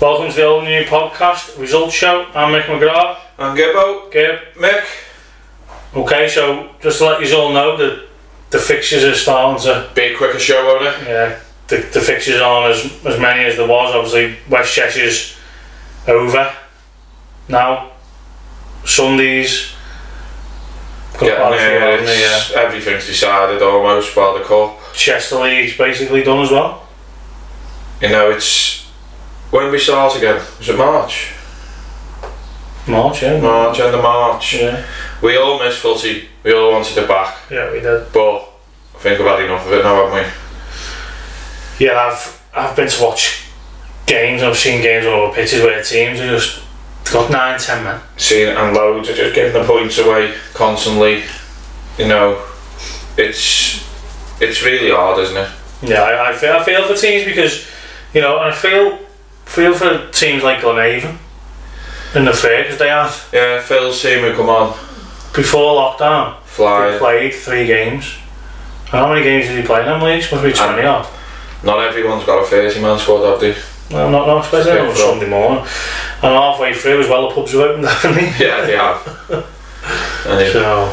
Welcome to the Old New Podcast Results Show. I'm Mick McGrath. I'm Gibbo. Gib. Mick. Okay, so just to let you all know that the fixtures are starting to Be a quicker show, won't it? yeah the, the fixtures aren't as as many as there was. Obviously West Cheshire's over now. Sundays. Getting quite a few, there, haven't everything's decided almost by the cup. yeah. Chester League's basically done as well. You know, it's when we start again. Was it March? March, yeah. March, end of March. Yeah, We all missed footy. We all wanted it back, yeah, we did. but I think we've had enough of it now, haven't we? Yeah, I've I've been to watch games. I've seen games all over pitches where teams are just got nine, ten men. Seen and loads are just giving the points away constantly. You know, it's it's really hard, isn't it? Yeah, I, I feel I feel for teams because you know, I feel feel for teams like Glenavon in the because they had Yeah, Phil's team would come on, before lockdown they fly. played three games. And how many games did he play in them leagues? Must be twenty odd. Not everyone's got a 30 man squad, have they? No, not not especially on Sunday morning. And halfway through as well, the pubs were open, definitely. Yeah, they have. and So,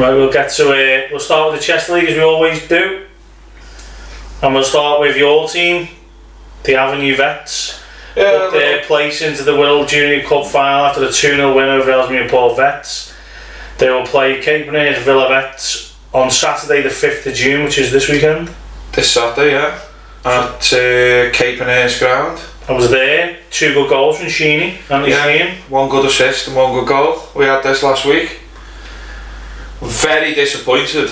right, we'll get to uh, we'll start with the chess League as we always do, and we'll start with your team, the Avenue Vets. yeah, Put their place into the World Junior Cup final after the 2 0 win over Ellesmere Port Vets. They will play Cape Verde Villa Vets on Saturday, the 5th of June, which is this weekend. this Saturday, yeah, at uh, Capenhurst ground. I was there, two good goals from Sheeny and his Yeah. team. One good assist and one good goal. We had this last week. Very disappointed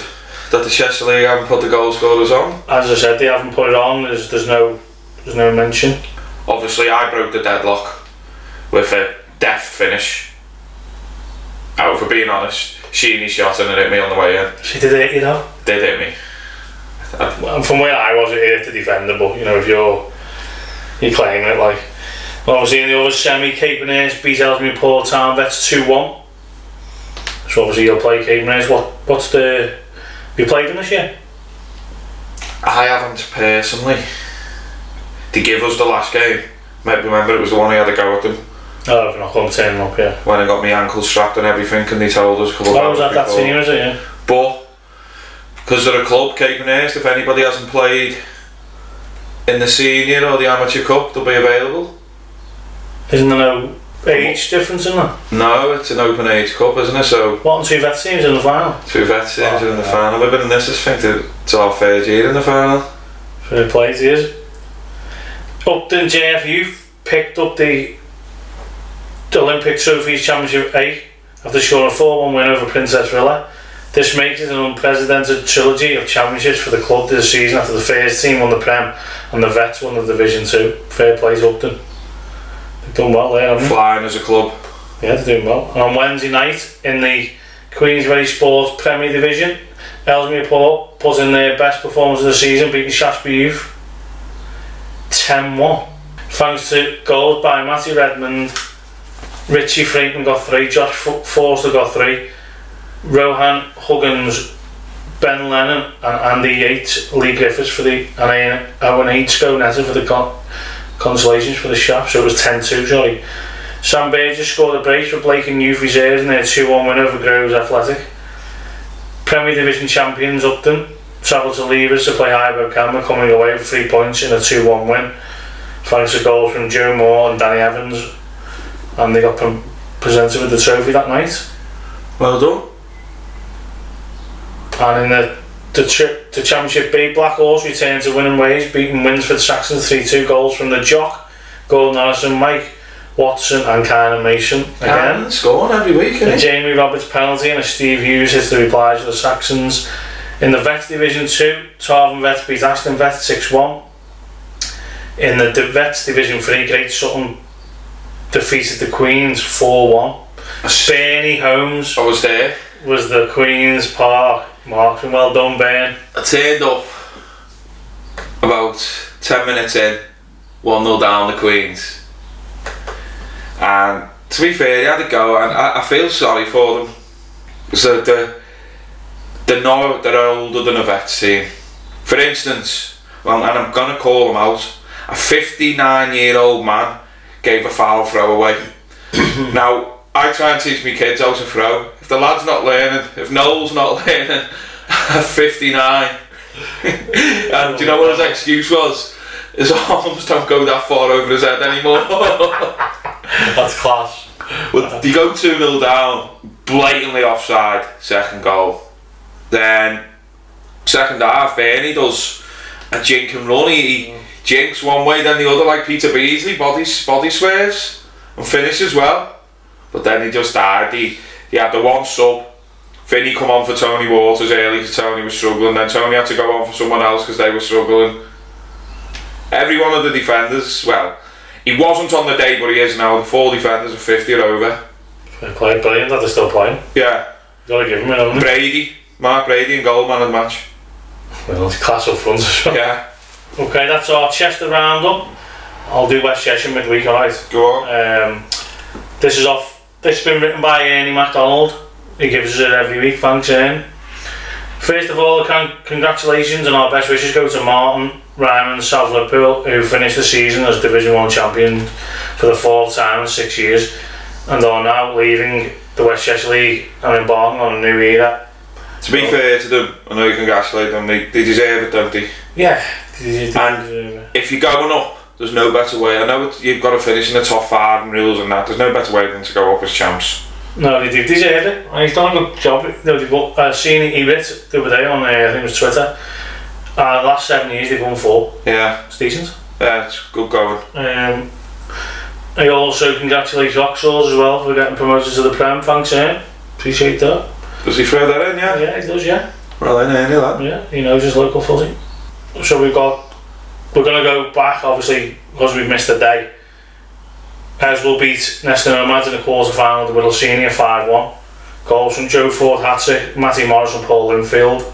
that the Chester League haven't put the goal scorers on. As I said, they haven't put it on, there's, there's, no, there's no mention. Obviously, I broke the deadlock with a deft finish. Oh, for being honest, Sheeny shot and it hit me on the way in. She did it, you know. Did hit me. Well, from where I was, it hit the defender, but you know, if you're you're claiming it, like well, obviously in the other semi, Capenhurst beat Ellesmere Port Town. That's two one. So obviously you'll play Cape What what's the have you played them this year? I haven't personally. To give us the last game. Might remember it was the one I had to go at them Oh, if not going to turn up, yeah. when I got my ankles strapped and everything, and they told us a couple of was hours that that before. Is it? Yeah. But because they're a club, Capenhurst, if anybody hasn't played in the senior or the amateur cup, they'll be available. Isn't there no age difference in that? No, it's an open age cup, isn't it? So What and two vet teams in the final? two vets teams Oh, in the yeah. final. We've been in this. I think that it's our third year in the final. Fair play to you. Upton JFU picked up the, the Olympic Trophies Championship A after scoring a 4 1 win over Princess Villa. This makes it an unprecedented trilogy of championships for the club this season after the first team won the Prem and the Vets won the Division 2. Fair play to Upton. They've done well there, haven't Flying as a club. they? Yeah, they're doing well. And on Wednesday night in the Queensberry Sports Premier Division, Ellesmere Port put in their best performance of the season, beating Shaftesbury Youth Temwo. Thanks to goals by Matty Redmond, Richie Franklin and Guthrie, Josh Forster Guthrie, Rohan Huggins, Ben Lennon and Andy Yates, Lee Griffiths for the and Owen uh, H. go netter for the con consolations for the shaft, so it was 10-2, sorry. Sam Burgess scored a brace for Blake and New Reserves and their 2-1 win over Groves Athletic. Premier Division champions Upton travelled to Levers to play Highbury Camera, coming away with three points in a 2 1 win. Thanks to goals from Joe Moore and Danny Evans, and they got presented with the trophy that night. Well done. And in the the, tri- the Championship B, Black Horse returned to winning ways, beating Winsford Saxon 3 2 goals from the Jock, Gordon Harrison, Mike Watson, and Karen Mason again. Scoring every week, A? Jamie Roberts penalty and a Steve Hughes hits the reply for the Saxons. In the Vets Division 2, Tarvin Vets beat Aston Vets 6 1. In the Vets Division 3, Great Sutton defeated the Queens 4 1. Bernie Holmes I was there. was the Queen's Park marksman. Well done, Ben. I turned up about 10 minutes in, 1 0 down the Queens. And to be fair, they had to go, and I, I feel sorry for them. So the they're not they're older than a vets team. For instance, well, and I'm gonna call them out. A 59 year old man gave a foul throw away. now, I try and teach my kids how to throw. If the lad's not learning, if Noel's not learning at 59, and do you know what his excuse was? His arms don't go that far over his head anymore. That's class. But they go 2 0 down, blatantly offside, second goal. Then, second half, eh, Bernie does a jink and run. He, he mm. jinks one way, then the other, like Peter Beardsley, body, body swears, and finishes well. But then he just died. He, he had the one sub. Vinny come on for Tony Waters early because Tony was struggling. Then Tony had to go on for someone else because they were struggling. Every one of the defenders, well, he wasn't on the day, but he is now. The four defenders are 50 or over. Fair play, brilliant that they're still playing. Yeah, Gotta give him haven't? Brady, Mark Brady, and goal man of the match. Well, it's class up front as well. Yeah, Okay, that's our Chester roundup. I'll do West Cheshire midweek, alright? go on. Um, this is off. This has been written by Ernie MacDonald. He gives us it every week. Thanks, Ernie. First of all, con- congratulations and our best wishes go to Martin Ryman, and South Liverpool, who finished the season as Division One champion for the fourth time in six years, and are now leaving the West Cheshire League and embarking on a new era. To be fair to them, I know you congratulate them, they, they deserve it, don't they? Yeah. And- If you're going up, there's no better way. I know you've got to finish in the top five and rules and that. There's no better way than to go up as champs. No, they do deserve it. And He's done a good job. No, they've uh, seen it, he writ the other day on, uh, I think it was Twitter. Uh, last seven years they've won four. Yeah, It's decent. yeah, it's good going. Um, I also congratulate Vauxhall as well for getting promoted to the Prem. Thanks, Ian. Appreciate that. Does he throw that in? Yeah. Yeah, he does, yeah. Well, I know that. Yeah, he knows his local footy. So we've got, we're going to go back, obviously, because we've missed a day. Heswall beat Neston Nomads in the quarter final, the Whittle Senior 5 1. Goals from Joe Ford, Hattrick, Matty Morris, and Paul Linfield.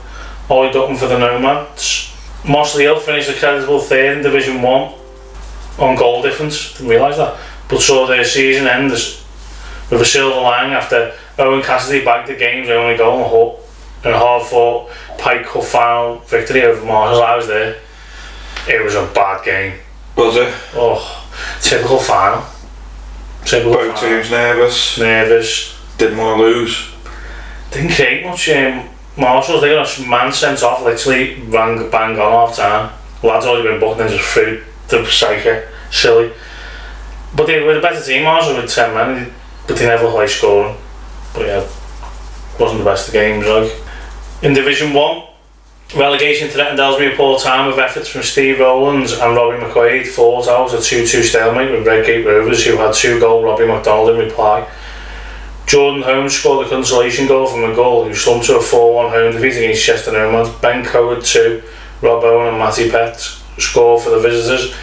Ollie Dutton for the Nomads. Mossley Hill finished a creditable third in Division 1 on goal difference. Didn't realise that. But saw their season end with a silver lining after Owen Cassidy bagged the game's only goal and Hull and hard fought Pike Cup final victory over Marshall. I was there. It was a bad game. Was it? Oh, typical final. Typical Both final. teams nervous. Nervous. Didn't want to lose. Didn't create much. Um, Marshalls, they got a man sent off, literally rang bang on half time. Lads already been booked and just threw the psyche. Silly. But they were the better team, Marshall, with 10 men, but they never looked like scoring. But yeah, wasn't the best of games, like. In Division 1, relegation threatened Ellesmere Port Town with efforts from Steve Rowlands and Robbie McQuaid fought out a 2 2 stalemate with Redgate Rovers, who had two goal Robbie McDonald in reply. Jordan Holmes scored the consolation goal from a goal who slumped to a 4-1 home defeat against Chester Nomads. Ben Coward 2, Rob Owen and Matty Pett scored for the visitors.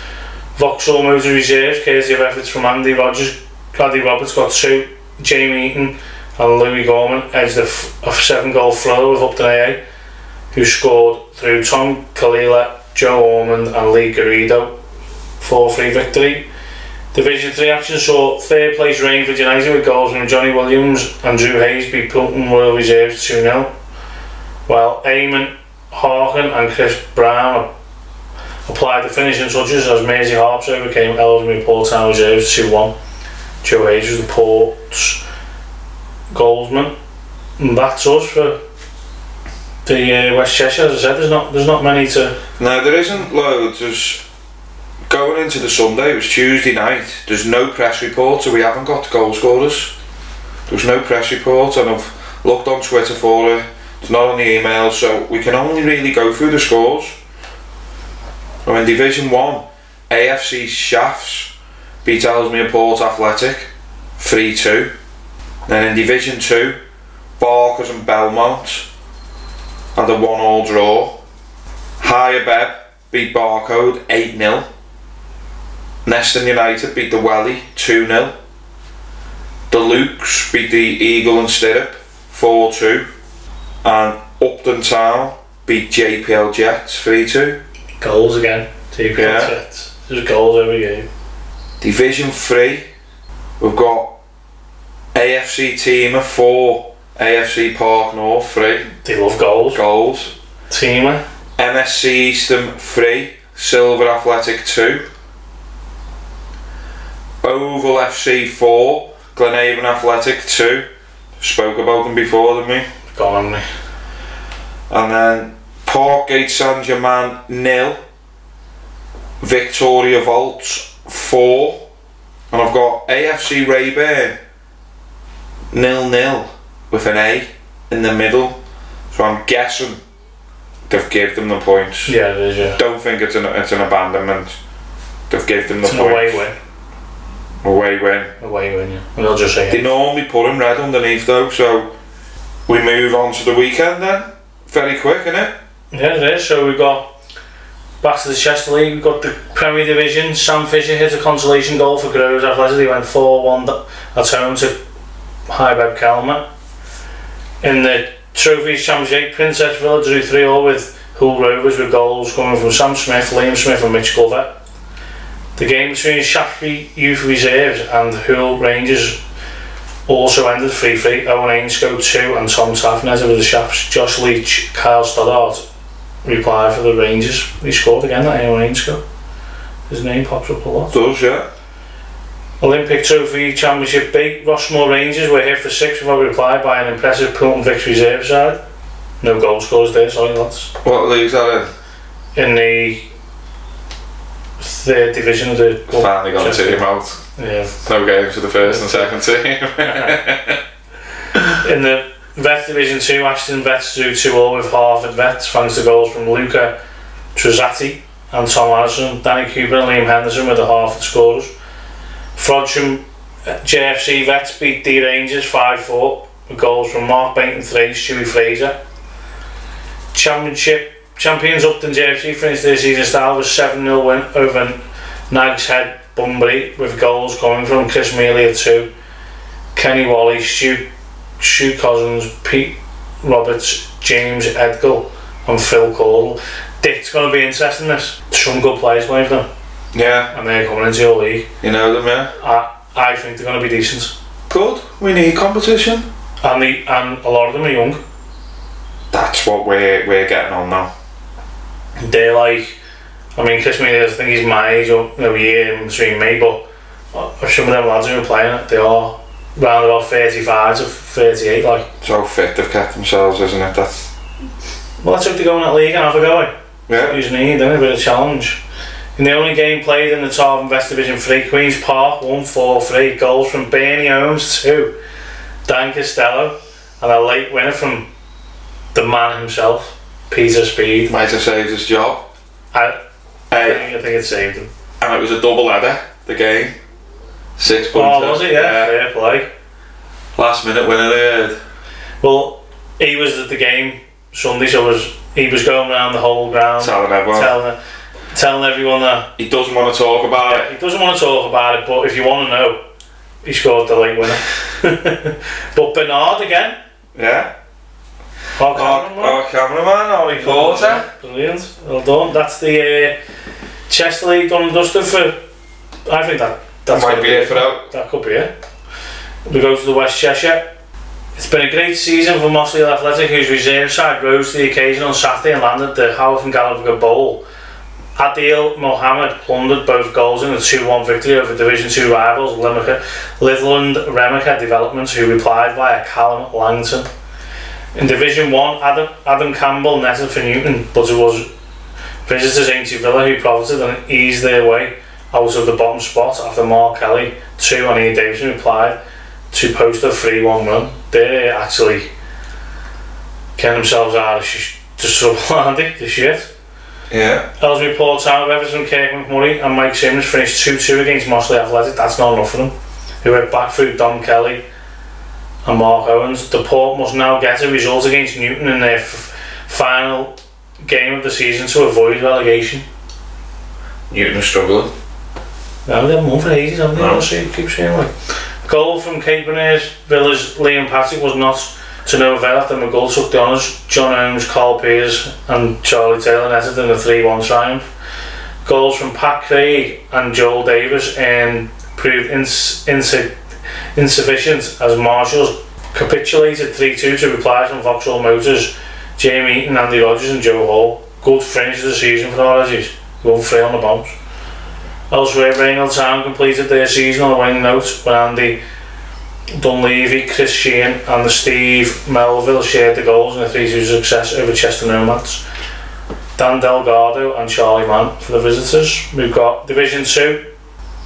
Vauxhall Motor Reserves, courtesy of efforts from Andy Rogers, Andy Roberts got 2, Jamie Eaton and Louis Gorman edged a, f- a 7 goal throw with Upton AA who scored through Tom Kalila, Joe Ormond and Lee Garrido 4-3 victory. Division 3 action saw third place Rainford United with goals from Johnny Williams and Drew Hayes beat Pilton Royal Reserves 2 0. While Eamon Harkin and Chris Brown applied the finishing touches as Maisie Harps overcame Ellesmere Port Town Reserves 2 1. Joe Hayes was the Port's goalsman. And that's us for the uh, West Cheshire. As I said, there's not, there's not many to. No, there isn't loads. There's going into the Sunday. It was Tuesday night. There's no press report, so we haven't got goal scorers. There's no press report, and I've looked on Twitter for it. It's not on the email, so we can only really go through the scores. So in Division One, AFC Shafts beat Ellesmere Port Athletic three two. Then in Division Two, Barkers and Belmont had a one all draw. Higher Beb beat Barcode 8 0. Neston United beat the Welly 2 0. The Lukes beat the Eagle and Stirrup 4 2. And Upton Town beat JPL Jets 3 2. Goals again. Two Yeah. There's goals every game. Division 3, we've got AFC Teamer 4, AFC Park North 3 They love goals. goals. Teamer. MSC Eastham 3, Silver Athletic 2. Oval FC 4, Glenhaven Athletic 2. Spoke about them before, didn't we? Gone on me. And then Parkgate Saint Germain nil, Victoria Vaults 4. And I've got AFC Rayburn nil nil with an A in the middle. So I'm guessing they've gave them the points. Yeah, it is, yeah. Don't think it's an it's an abandonment. They've gave them the It's points. away win. Away win. Away win, yeah. We'll just say They it. normally put them red underneath though, so we move on to the weekend then. Very quick, innit? Yeah, it is. So we've got back to the Chester League. We've got the Premier Division. Sam Fisher hit a consolation goal for Groves Athletic. He went 4 1 at home to Highbed Calma. In the Trophies Championship, Princess Villa drew 3 all with Hull Rovers with goals coming from Sam Smith, Liam Smith, and Mitch Glover. The game between Shaftesbury Youth Reserves and Hull Rangers also ended 3 3. Owen Ainscote 2 and Tom Taffnet with the Shafts. Josh Leach, Kyle Stoddart reply for the Rangers. He scored again, that Owen Ainscote. His name pops up a lot. Does, yeah. Olympic Trophy Championship B, Rossmore Rangers were here for six without reply by an impressive Poulton Vicks reserve side. No goal scores there, sorry lads. What league's that in? In the third division of the Finally got a team out. Yeah. No games for the first and second team. In the Vet Division 2, Ashton Vets drew 2 all with Harvard Vets thanks to goals from Luca Truzzati and Tom Harrison. Danny Cooper and Liam Henderson were the Harvard scorers. Frodsham uh, JFC Vets beat D Rangers 5 4 with goals from Mark Bainton 3, Stewie Fraser. Championship champions Upton JFC finished their season style with 7 0 win over Nags Head Bunbury with goals coming from Chris Mealy at 2, Kenny Wally, Stu Stu Cousins, Pete Roberts, James Edgell, and Phil Cole. It's going to be interesting. This some good players playing for them, yeah, and they're coming into your league. you know them, yeah. I, I think they're going to be decent, Good. We need competition. and the and a lot of them are young. That's what we're we're getting on now. They're like, I mean, Chris Mealy, I think he's my age or you know, a year in between me, but uh, some of them lads who are playing it, they are round about 35 to 38. Like, So fit they've kept themselves, isn't it? That's well, let's hope they go in that league and have a go. yeah. You need then a bit of challenge. In the only game played in the top of West Division 3, Queen's Park won 4 3 goals from Bernie Holmes, 2, Dan Costello, and a late winner from the man himself, Peter Speed. Might have saved his job. I, I, think, I think it saved him. and it was a double header. The game. Six points. Oh, was it? Yeah, fair play. Last minute winner there. Well, he was at the game Sunday, so was he was going around the whole ground Telling everyone. telling, telling everyone that he doesn't want to talk about Yeah, it. he doesn't want to talk about it, but if you want to know, he scored the late winner. but Bernard again. Yeah. Our Our, cameraman. our cameraman, our reporter. Brilliant. Well done. That's the uh, League done and dusted for. I think that that's Might gonna be it for now. That could be it. We go to the West Cheshire. It's been a great season for Mosley Athletic, whose reserve side rose to the occasion on Saturday and landed the Howth and Gallagher Bowl. Adil Mohammed plundered both goals in a 2-1 victory over Division 2 rivals Limerick, Litherland REMYCA Developments, who replied via Callum Langton. In Division 1, Adam, Adam Campbell netted for Newton, but it was visitors Aintree Villa who profited and eased their way out of the bottom spot after Mark Kelly, 2 and Ian Davison replied to post a 3-1 run. They're actually getting themselves out of sh- trouble, aren't they? The shit. Yeah. Ellesmere Port Town, Everton, Kirk McMurray and Mike Simmons finished 2-2 against Mosley Athletic. That's not enough for them. Who went back through Don Kelly and Mark Owens. The Port must now get a result against Newton in their f- final game of the season to avoid relegation. Newton is struggling. No, they haven't won for ages, haven't they? No. I'll say, keep saying like. Goal from Cape Villa's Liam Patrick was not to no avail after Maghull took the honours. John Holmes, Carl Pears and Charlie Taylor netted in a 3-1 triumph. Goals from Pat Craig and Joel Davis and proved ins- insi- insufficient as Marshalls capitulated 3-2 to replies from Vauxhall Motors, Jamie Eaton, Andy Rogers and Joe Hall. Good finish of the season for the Origins. Won three on the bounce. Elsewhere, Reynolds Town completed their season on a winning note when Andy Dunleavy, Chris Sheehan and the Steve Melville shared the goals in a 3-2 success over Chester Nomads. Dan Delgado and Charlie Mann for the visitors. We've got Division 2.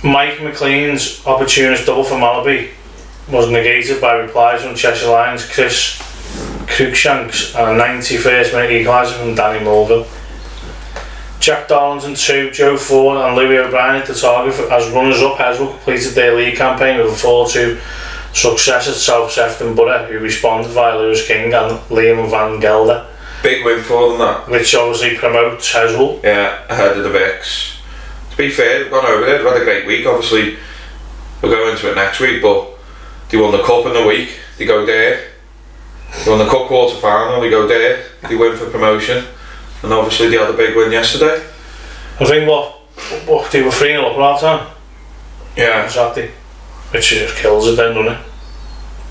Mike McLean's opportunist double for Malaby was negated by replies from Cheshire Lions Chris Cruikshanks and a 91st minute equaliser from Danny Mulville. Jack Darlington 2, Joe Ford and Louis O'Brien at the target for, as runners up. Heswall completed their league campaign with a 4 2 success South Sefton Borough, who responded via Lewis King and Liam Van Gelder, Big win for them, that. which obviously promotes Heswall. Yeah, ahead of the Vicks. To be fair, we've gone over it, we've had a great week. Obviously, we'll go into it next week, but they won the cup in the week. They go there. They won the cup quarter final. They go there. They win for promotion, and obviously they had a big win yesterday. I think what, what they were 3 0 up half time. Yeah, Which just kills it then, doesn't it?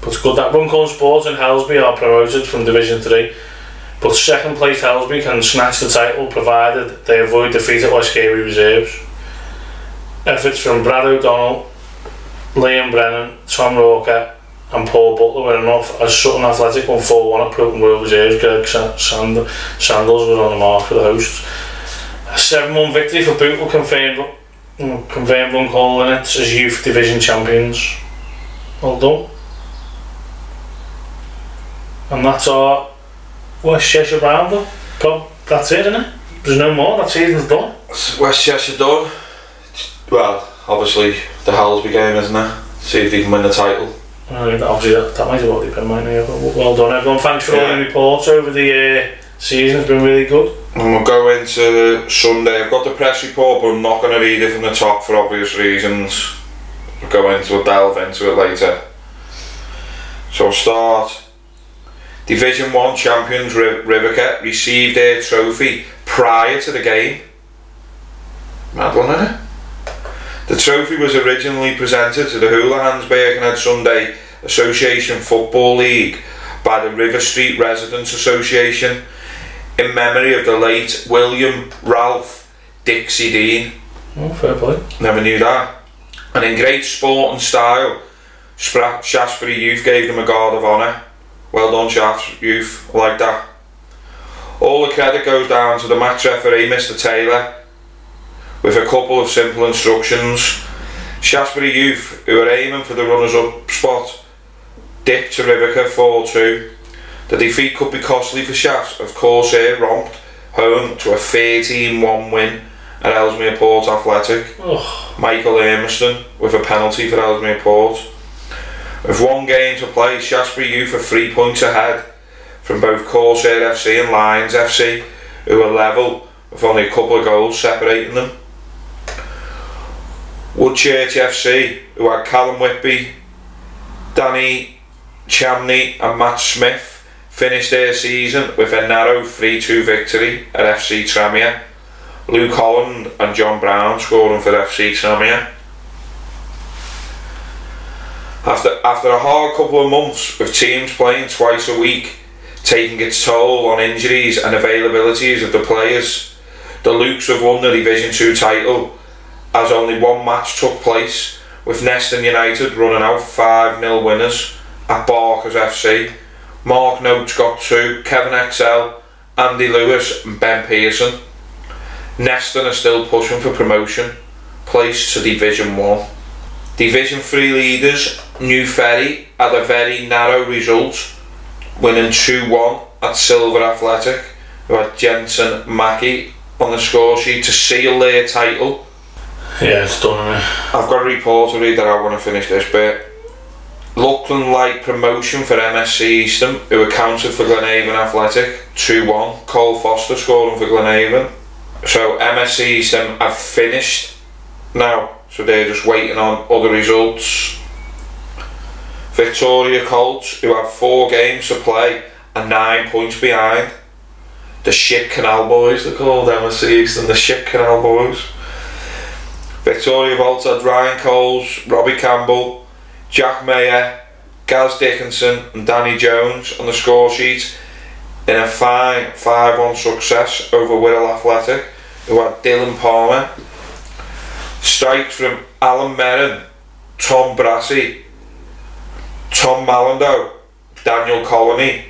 But it's good that Runcorn Sports and Helsby are promoted from Division 3. But second place Helsby can snatch the title provided they avoid defeat at West Reserves. Efforts from Brad O'Donnell, Liam Brennan, Tom Roker and Paul Butler were enough as Sutton Athletic won 4-1 at Proton Royal Reserves. Greg Sa- Sand- Sandals was on the mark for the hosts. A 7-1 victory for Bootle confirmed Mm, confirmed Runcorn Linnets as youth division champions. Well done. And that's our West Cheshire Roundup. Prob- That's it, isn't it? There's no more. That season's done. West Cheshire done. Well, obviously the Helsby game, isn't it? See if they can win the title. I mean, obviously, that, that might have well depend, mightn't it? Well done, everyone. Thanks for all the reports over the uh, season. It's been really good. And we'll go into Sunday. I've got the press report, but I'm not going to read it from the top for obvious reasons. We'll go into it, delve into it later. So I'll start. Division 1 champions Riverket received their trophy prior to the game. Mad one, isn't it? The trophy was originally presented to the Houlihan's Birkenhead Sunday Association Football League by the River Street Residents Association in memory of the late William Ralph Dixie Dean. Oh, fair play. Never knew that. And in great sport and style, Spra- Shaftesbury Youth gave them a guard of honour. Well done, Shaftesbury Youth. I like that. All the credit goes down to the match referee, Mr. Taylor, with a couple of simple instructions. Shaftesbury Youth, who are aiming for the runners up spot, dipped to Riverca 4 2. The defeat could be costly for Shafts, of course, here romped home to a 13 1 win at Ellesmere Port Athletic. Oh, Michael Amerston with a penalty for Ellesmere Port. With one game to play, Shaftesbury Youth are three points ahead from both Corsair FC and Lions FC, who are level with only a couple of goals separating them. Woodchurch FC, who had Callum Whitby, Danny Chamney, and Matt Smith, finished their season with a narrow 3 2 victory at FC Tranmere. Luke Holland and John Brown scoring for FC Tranmere. After, after a hard couple of months with teams playing twice a week, taking its toll on injuries and availabilities of the players, the Lukes have won the Division 2 title as only one match took place, with Neston United running out 5 0 winners at Barkers FC. Mark Notes got two, Kevin XL, Andy Lewis, and Ben Pearson. Neston are still pushing for promotion, placed to Division 1. Division 3 leaders, New Ferry, had a very narrow result, winning 2 1 at Silver Athletic, who had Jensen Mackey on the score sheet to seal their title. yeah, it's done? I've got a report to read that I want to finish this bit. Looking like promotion for MSC Eastham, who accounted for Glenhaven Athletic 2 1. Cole Foster scoring for Glenhaven. So MSC Eastham have finished now, so they're just waiting on other results. Victoria Colts, who have four games to play, are nine points behind. The Ship Canal Boys, they're called MSC Eastham, the Ship Canal Boys. Victoria Volts had Ryan Coles, Robbie Campbell, Jack Mayer, Gaz Dickinson, and Danny Jones on the score sheet in a fine 5 1 success over Wirral Athletic, who had Dylan Palmer. Strikes from Alan Merrin, Tom Brassey, Tom Malando, Daniel Colony,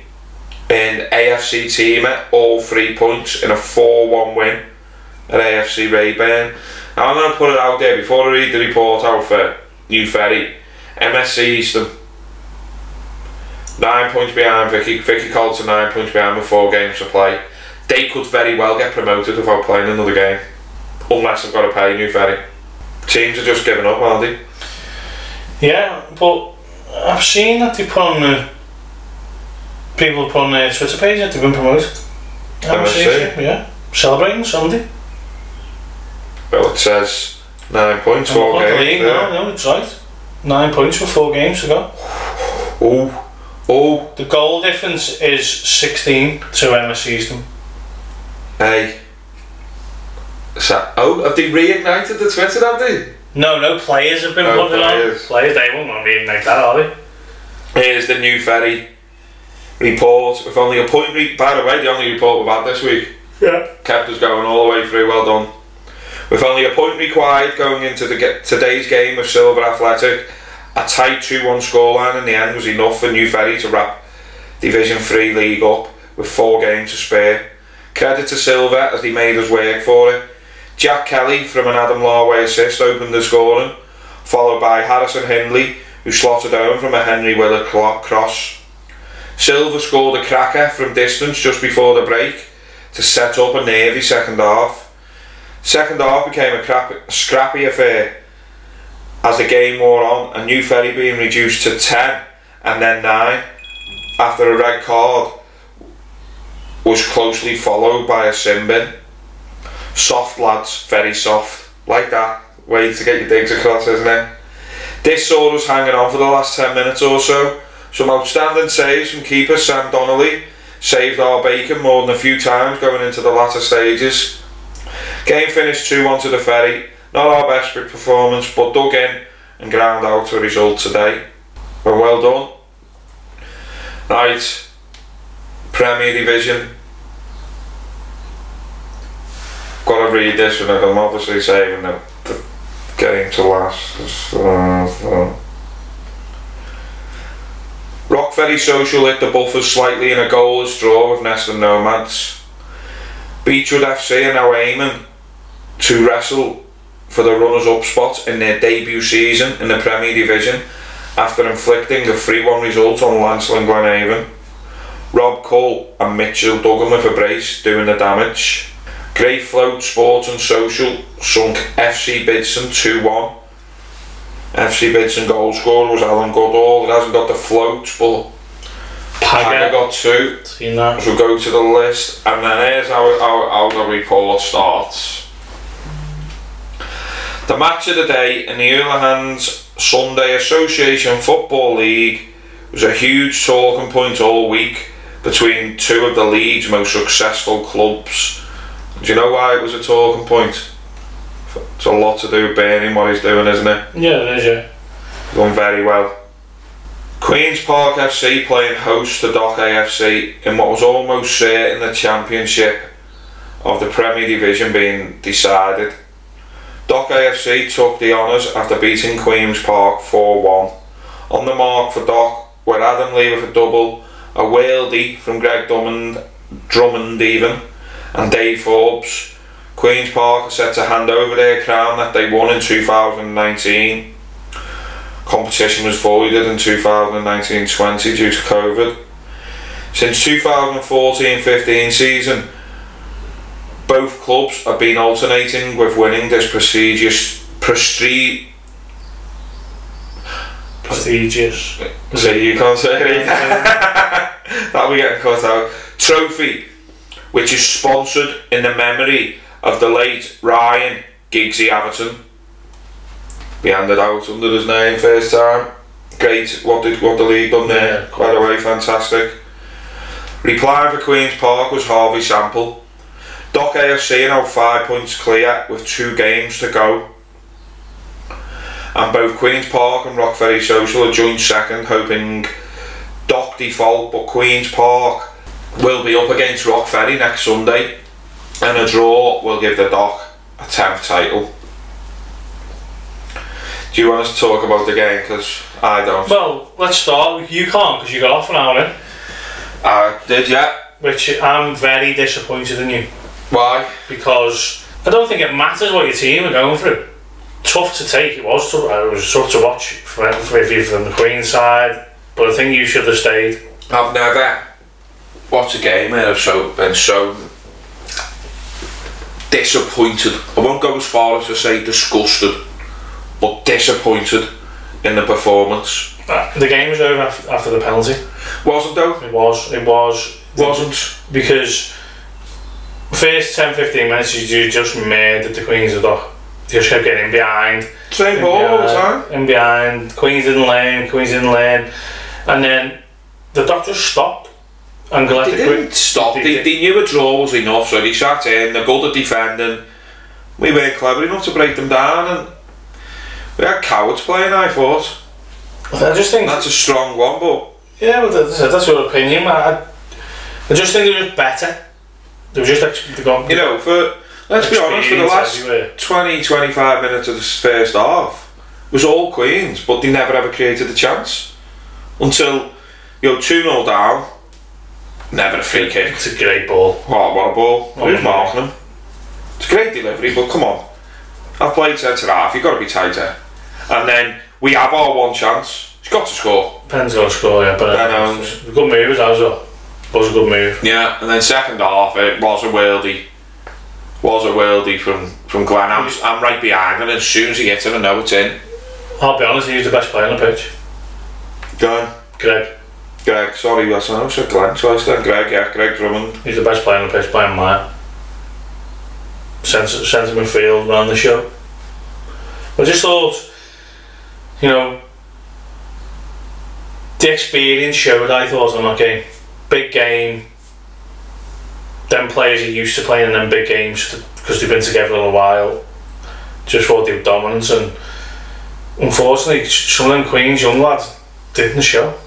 and AFC team at all three points in a 4 1 win at AFC Rayburn. Now I'm going to put it out there before I read the report out for New Ferry. MSC Eastham. Nine points behind Vicky, Vicky Colton, nine points behind with four games to play. They could very well get promoted without playing another game. Unless they've got to pay New Ferry. Teams are just giving up, aren't they? Yeah, but I've seen that they put on the people put on their Twitter page that they've been promoted. See. yeah. Celebrating Sunday. Well, it says nine points, four look at the games. league now, no, it's right. Nine points with four games to go. Oh, oh, The goal difference is 16 to MS Eastham. hey. So, oh, have they reignited the Twitter, have they? No, no players have been putting players. on. Players, they won't want to like that, are they? Here's the new ferry report. With only a point, re- by the way, the only report we've had this week. Yeah. kept us going all the way through. Well done. With only a point required going into the today's game of Silver Athletic, a tight 2-1 scoreline in the end was enough for New Ferry to wrap Division 3 league up with four games to spare. Credit to Silver as they made us work for it. Jack Kelly from an Adam Larway assist opened the scoring, followed by Harrison Hindley who slotted home from a Henry clock cross. Silver scored a cracker from distance just before the break to set up a nervy second half. Second half became a crap, scrappy affair as the game wore on, and New Ferry being reduced to 10 and then 9 after a red card was closely followed by a sin bin. Soft lads, very soft. Like that. Way to get your digs across, isn't it? This saw us hanging on for the last 10 minutes or so. Some outstanding saves from keeper Sam Donnelly saved our bacon more than a few times going into the latter stages. Game finished 2 1 to the ferry. Not our best performance, but dug in and ground out a result today. Well, well done. Right, Premier Division. Gotta read this one, I'm obviously saving the, the game to last. Uh. Rock Ferry Social hit the buffers slightly in a goalless draw with Neston Nomads. Beechwood FC are now aiming to wrestle for the runners-up spot in their debut season in the Premier Division after inflicting a 3-1 result on Lancel and Glenhaven. Rob Cole and Mitchell Duggan with a brace doing the damage. Great Float Sport and Social sunk FC Bidston 2-1. FC Bidston goal scorer was Alan Goodall. It hasn't got the float, but Pagger. got two. Seen that. So go to the list, and then here's how, how, how the report starts. The match of the day in the Houlihan's Sunday Association Football League was a huge talking point all week between two of the league's most successful clubs. Do you know why it was a talking point? It's a lot to do with Bernie, what he's doing, isn't it? Yeah, it is, yeah. Done very well. Queen's Park FC playing host to Dock AFC in what was almost certain the championship of the Premier Division being decided. Dock AFC took the honours after beating Queen's Park 4 1. On the mark for Dock were Adam Lee with a double, a worldie from Greg Drummond, Drummond even, and Dave Forbes. Queen's Park are set to hand over their crown that they won in 2019 competition was voided in 2019-20 due to COVID. Since 2014-15 season, both clubs have been alternating with winning this prestigious prestige. Prestigious. See, you can't say it. That'll be getting cut out. Trophy, which is sponsored in the memory of the late Ryan Giggsy Averton. Be handed out under his name first time. Great, what did what the league done there? Yeah, By the way, fantastic. Replying for Queen's Park was Harvey Sample. Dock AFC are now five points clear with two games to go. And both Queen's Park and Rock Ferry Social are joint second, hoping Dock default, but Queen's Park will be up against Rock Ferry next Sunday, and a draw will give the Dock a 10th title. Do you want us to talk about the game? Because I don't. Well, let's start. You can't because you got off an hour in, I did, yeah. which I'm very disappointed in you Why? because I don't think it matters what your team are going through. Tough to take, it was tough. It was tough to watch if you're from the Queen side, but I think you should have stayed. I've never watched a game and I've so been so disappointed. I won't go as far as to say disgusted, but disappointed in the performance. Uh, The game was over after the penalty. Wasn't though? It was. It was. Wasn't. because first 10 15 minutes you just made that the Queens had got just kept getting behind Same in ball all the uh, time. in behind Queens didn't learn Queens didn't learn and then the doctor stopped and let They the didn't stop. They They, did. they knew a draw was enough, so they sat in. They're good at defending. We weren't clever enough to break them down, and we had cowards playing. I thought I just think that's a strong one, but yeah but that's, that's your opinion I, I just think they were just better they were just ex- they got you know, for let's be honest, for the last everywhere. 20, 25 minutes of this first half was all Queens, but they never ever created a chance until you know two 0 down. Never a free kick. it's a great ball What, what a ball. Oh, Who's yeah. marking him? It's a great delivery, but come on. I've played centre half, you've got to be tighter. And then we have our one chance. He's got to score. Penn's got to score yeah but Ben Owens. good move as well was a good move Yeah, and then second half, it was a worldie. Was a worldie from, from Glenn. I'm, I'm right behind him, and as soon as he gets it, I know it's in. I'll be honest he was the best player on the pitch Go on. Greg Greg, sorry, I said Glenn twice then. Greg, yeah, Greg Drummond. He's the best player on the pitch by a mile. Centre, centre midfield ran the show. I just thought, you know, the experience showed, I thought, on that game. Big game. Them players are used to playing in them big games because they've been together a little while. Just for they dominance, and unfortunately some of them Queens young lads didn't show.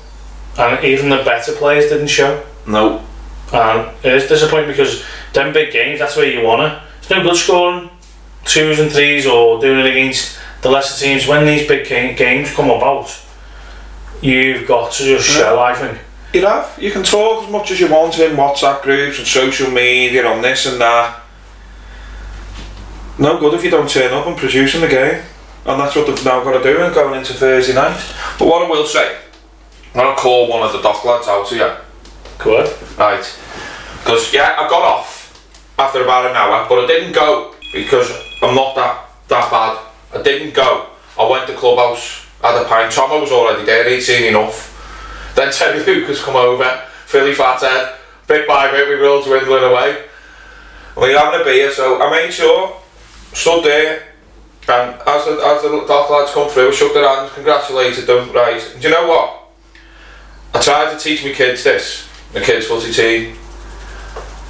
And even the better players didn't show. No. And it is disappointing because them big games, that's where you want it. It's no good scoring twos and threes or doing it against the lesser teams. When these big ga- games come about, you've got to just show, I think. You have. You can talk as much as you want in WhatsApp groups and social media on this and that. No good if you don't turn up and produce in the game. And that's what they've now got to do and going into Thursday night. But what I will say, I'm going to call one of the dock lads out to you. Good. Right. Because, yeah, I got off after about an hour, but I didn't go because I'm not that, that bad. I didn't go. I went to Clubhouse, had a pint. Tomo was already there, he'd seen enough. Then Terry Lucas come over, Philly Fathead, bit by bit we were all dwindling away. And we were having a beer, so I made sure, stood there, and as the, as the dock lads come through, shook their hands, congratulated them, right. Do you know what? I tried to teach my kids this, the kids footy team.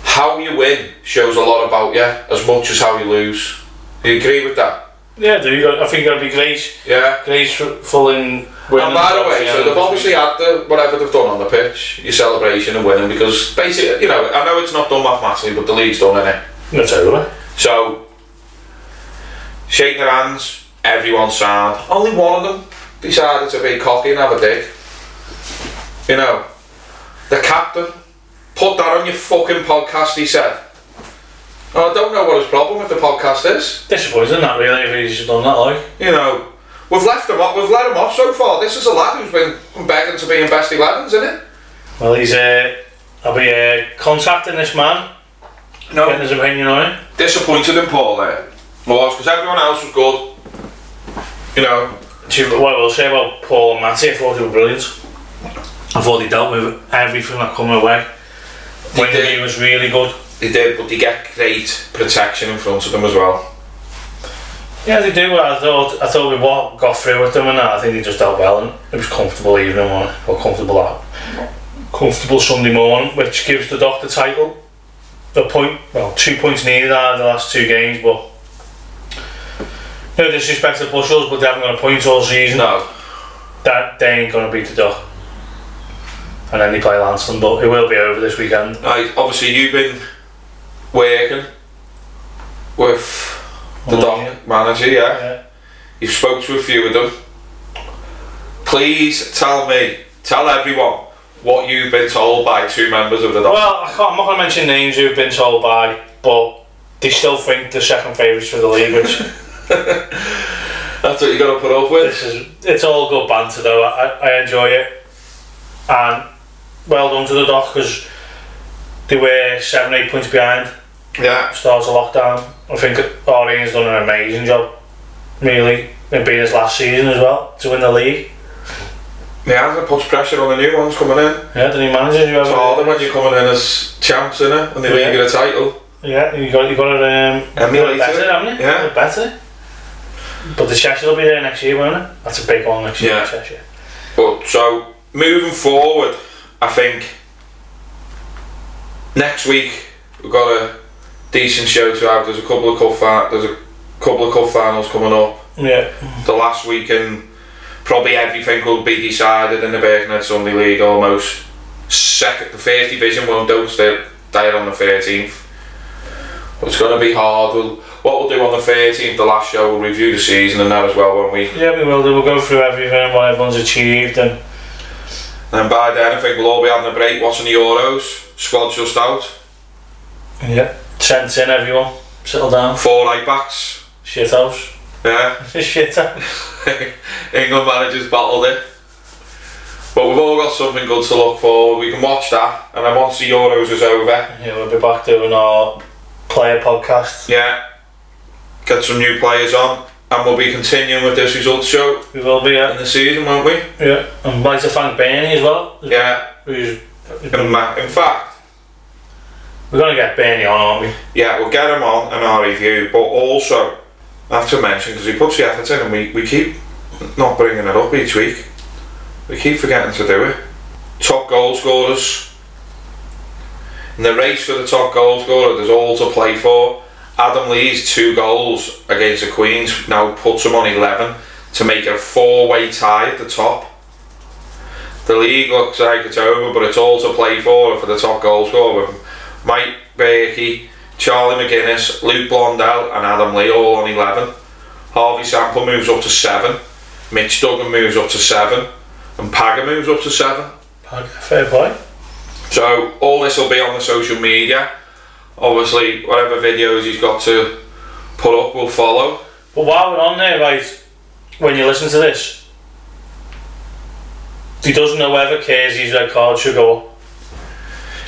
How you win shows a lot about you as much as how you lose. Do you agree with that? Yeah, do you? I think to be great, Yeah. graceful in winning. And by the way, so they've obviously had the whatever they've done on the pitch, your celebration and winning, because basically, you know, I know it's not done mathematically, but the league's done in it. It's over. So, shaking their hands, everyone's sound. Only one of them decided to be cocky and have a dig. You know, the captain put that on your fucking podcast. He said. I don't know what his problem with the podcast is. Disappointing, that really, if he's done that, like. You know, we've left him off. We've let him off so far. This is a lad who's been begging to be in best 11s, isn't it? Well, he's, uh, I'll be uh, contacting this man, getting No, his opinion on it. disappointed in Paul there. Well, because everyone else was good. You know, you- What I will say about Paul and Matty, I thought they were brilliant. I thought they dealt with everything that come away. When he was really good. they did, but they get great protection in front of them as well. Yeah, they do. I thought I thought we got through with them and that. I think they just dealt well and it was comfortable evening or, or comfortable out. Comfortable Sunday morning, which gives the doc the title. The point, well, two points needed out of the last two games, but no disrespect to Bushels, but they haven't got a point all season. No, That they ain't gonna beat the doc. And then they play Lanston, but it will be over this weekend. right. Obviously, you've been working with the Oh, doc yeah. manager, yeah. Yeah. You've spoke to a few of them. Please tell me, tell everyone what you've been told by two members of the Dons. Well, I can't, I'm not going to mention names who've been told by, but they still think they're second favourites for the league, which That's what you got to put up with. this is it's all good banter though. I, I enjoy it, and well done to the doc because they were seven, eight points behind. Yeah, Start of lockdown. I think Orien's done an amazing job, really, in being his last season as well to win the league. yeah, it puts pressure on the new ones coming in. Yeah, the new manager you It's harder when you're coming in as champs, innit? When they Yeah. get a title. Yeah, you got you got to um, Emulate it better, it. haven't you? Yeah. It better. But the Cheshire will be there next year, won't it? That's a big one next year. Yeah. Cheshire. But so moving forward, I think next week we've got a decent show to have. There's a couple of cup fi- there's a couple of cup finals coming up. Yeah. The last week and probably everything will be decided in the Birkenhead Sunday League almost. Second, the first division won't do. They're on the 13th. It's going to be hard. We'll, what we'll do on the 13th, the last show, we'll review the season and that as well when we Yeah, we will do. We'll go through everything, what everyone's achieved, and And by then, I think we'll all be having a break watching the Euros. Squad's just out. yeah, Trent's in. Everyone, settle down. Four right backs. Shit house. Yeah. Shit house. England managers battled it. But we've all got something good to look forward. We can watch that. And then once the Euros is over, Yeah, we'll be back doing our player podcast. yeah, get some new players on. And we'll be continuing with this results show We will be. in the season, won't we? yeah. And I'd like to thank Bernie as well. Yeah. Who's, In, in fact, we're gonna get Bernie on, aren't we? yeah, we'll get him on in our review. But also, I have to mention, because he puts the effort in and we, we keep not bringing it up each week. We keep forgetting to do it. Top goal scorers. In the race for the top goal scorer, there's all to play for. Adam Lee's two goals against the Queens now puts him on 11 to make it a four way tie at the top. The league looks like it's over, but it's all to play for for the top goal scorer Mike Berkey, Charlie McGuinness, Luke Blondell, and Adam Lee all on 11. Harvey Sample moves up to 7. Mitch Duggan moves up to 7. And Pagger moves up to 7. Fair play. So all this will be on the social media. Obviously, whatever videos he's got to put up will follow. But while we're on there, right, when you listen to this, he doesn't know whether Casey's red card should go up.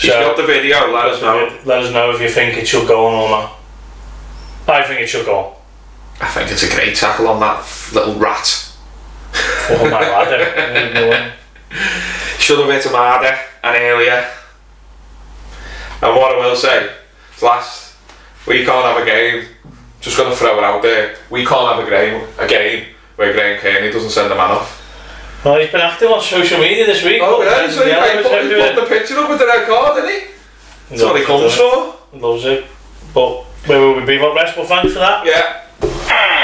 He's got the video, let us know. Let us know if you think it should go on or not. I think it should go on. I think it's a great tackle on that little rat. Oh my lad. Should have hit him harder and earlier. And what I will say, last, we can't have a game. Just gonna throw it out there. We can't have a game, a game where Graham Kearney doesn't send a man off. Well, he's been active on social media this week. Oh yeah, so he, he, put, he put the picture up with the red card, didn't he? That's what he comes uh, for. Loves it. But where will we be? What rest? Well, thanks for that. Yeah. Ah.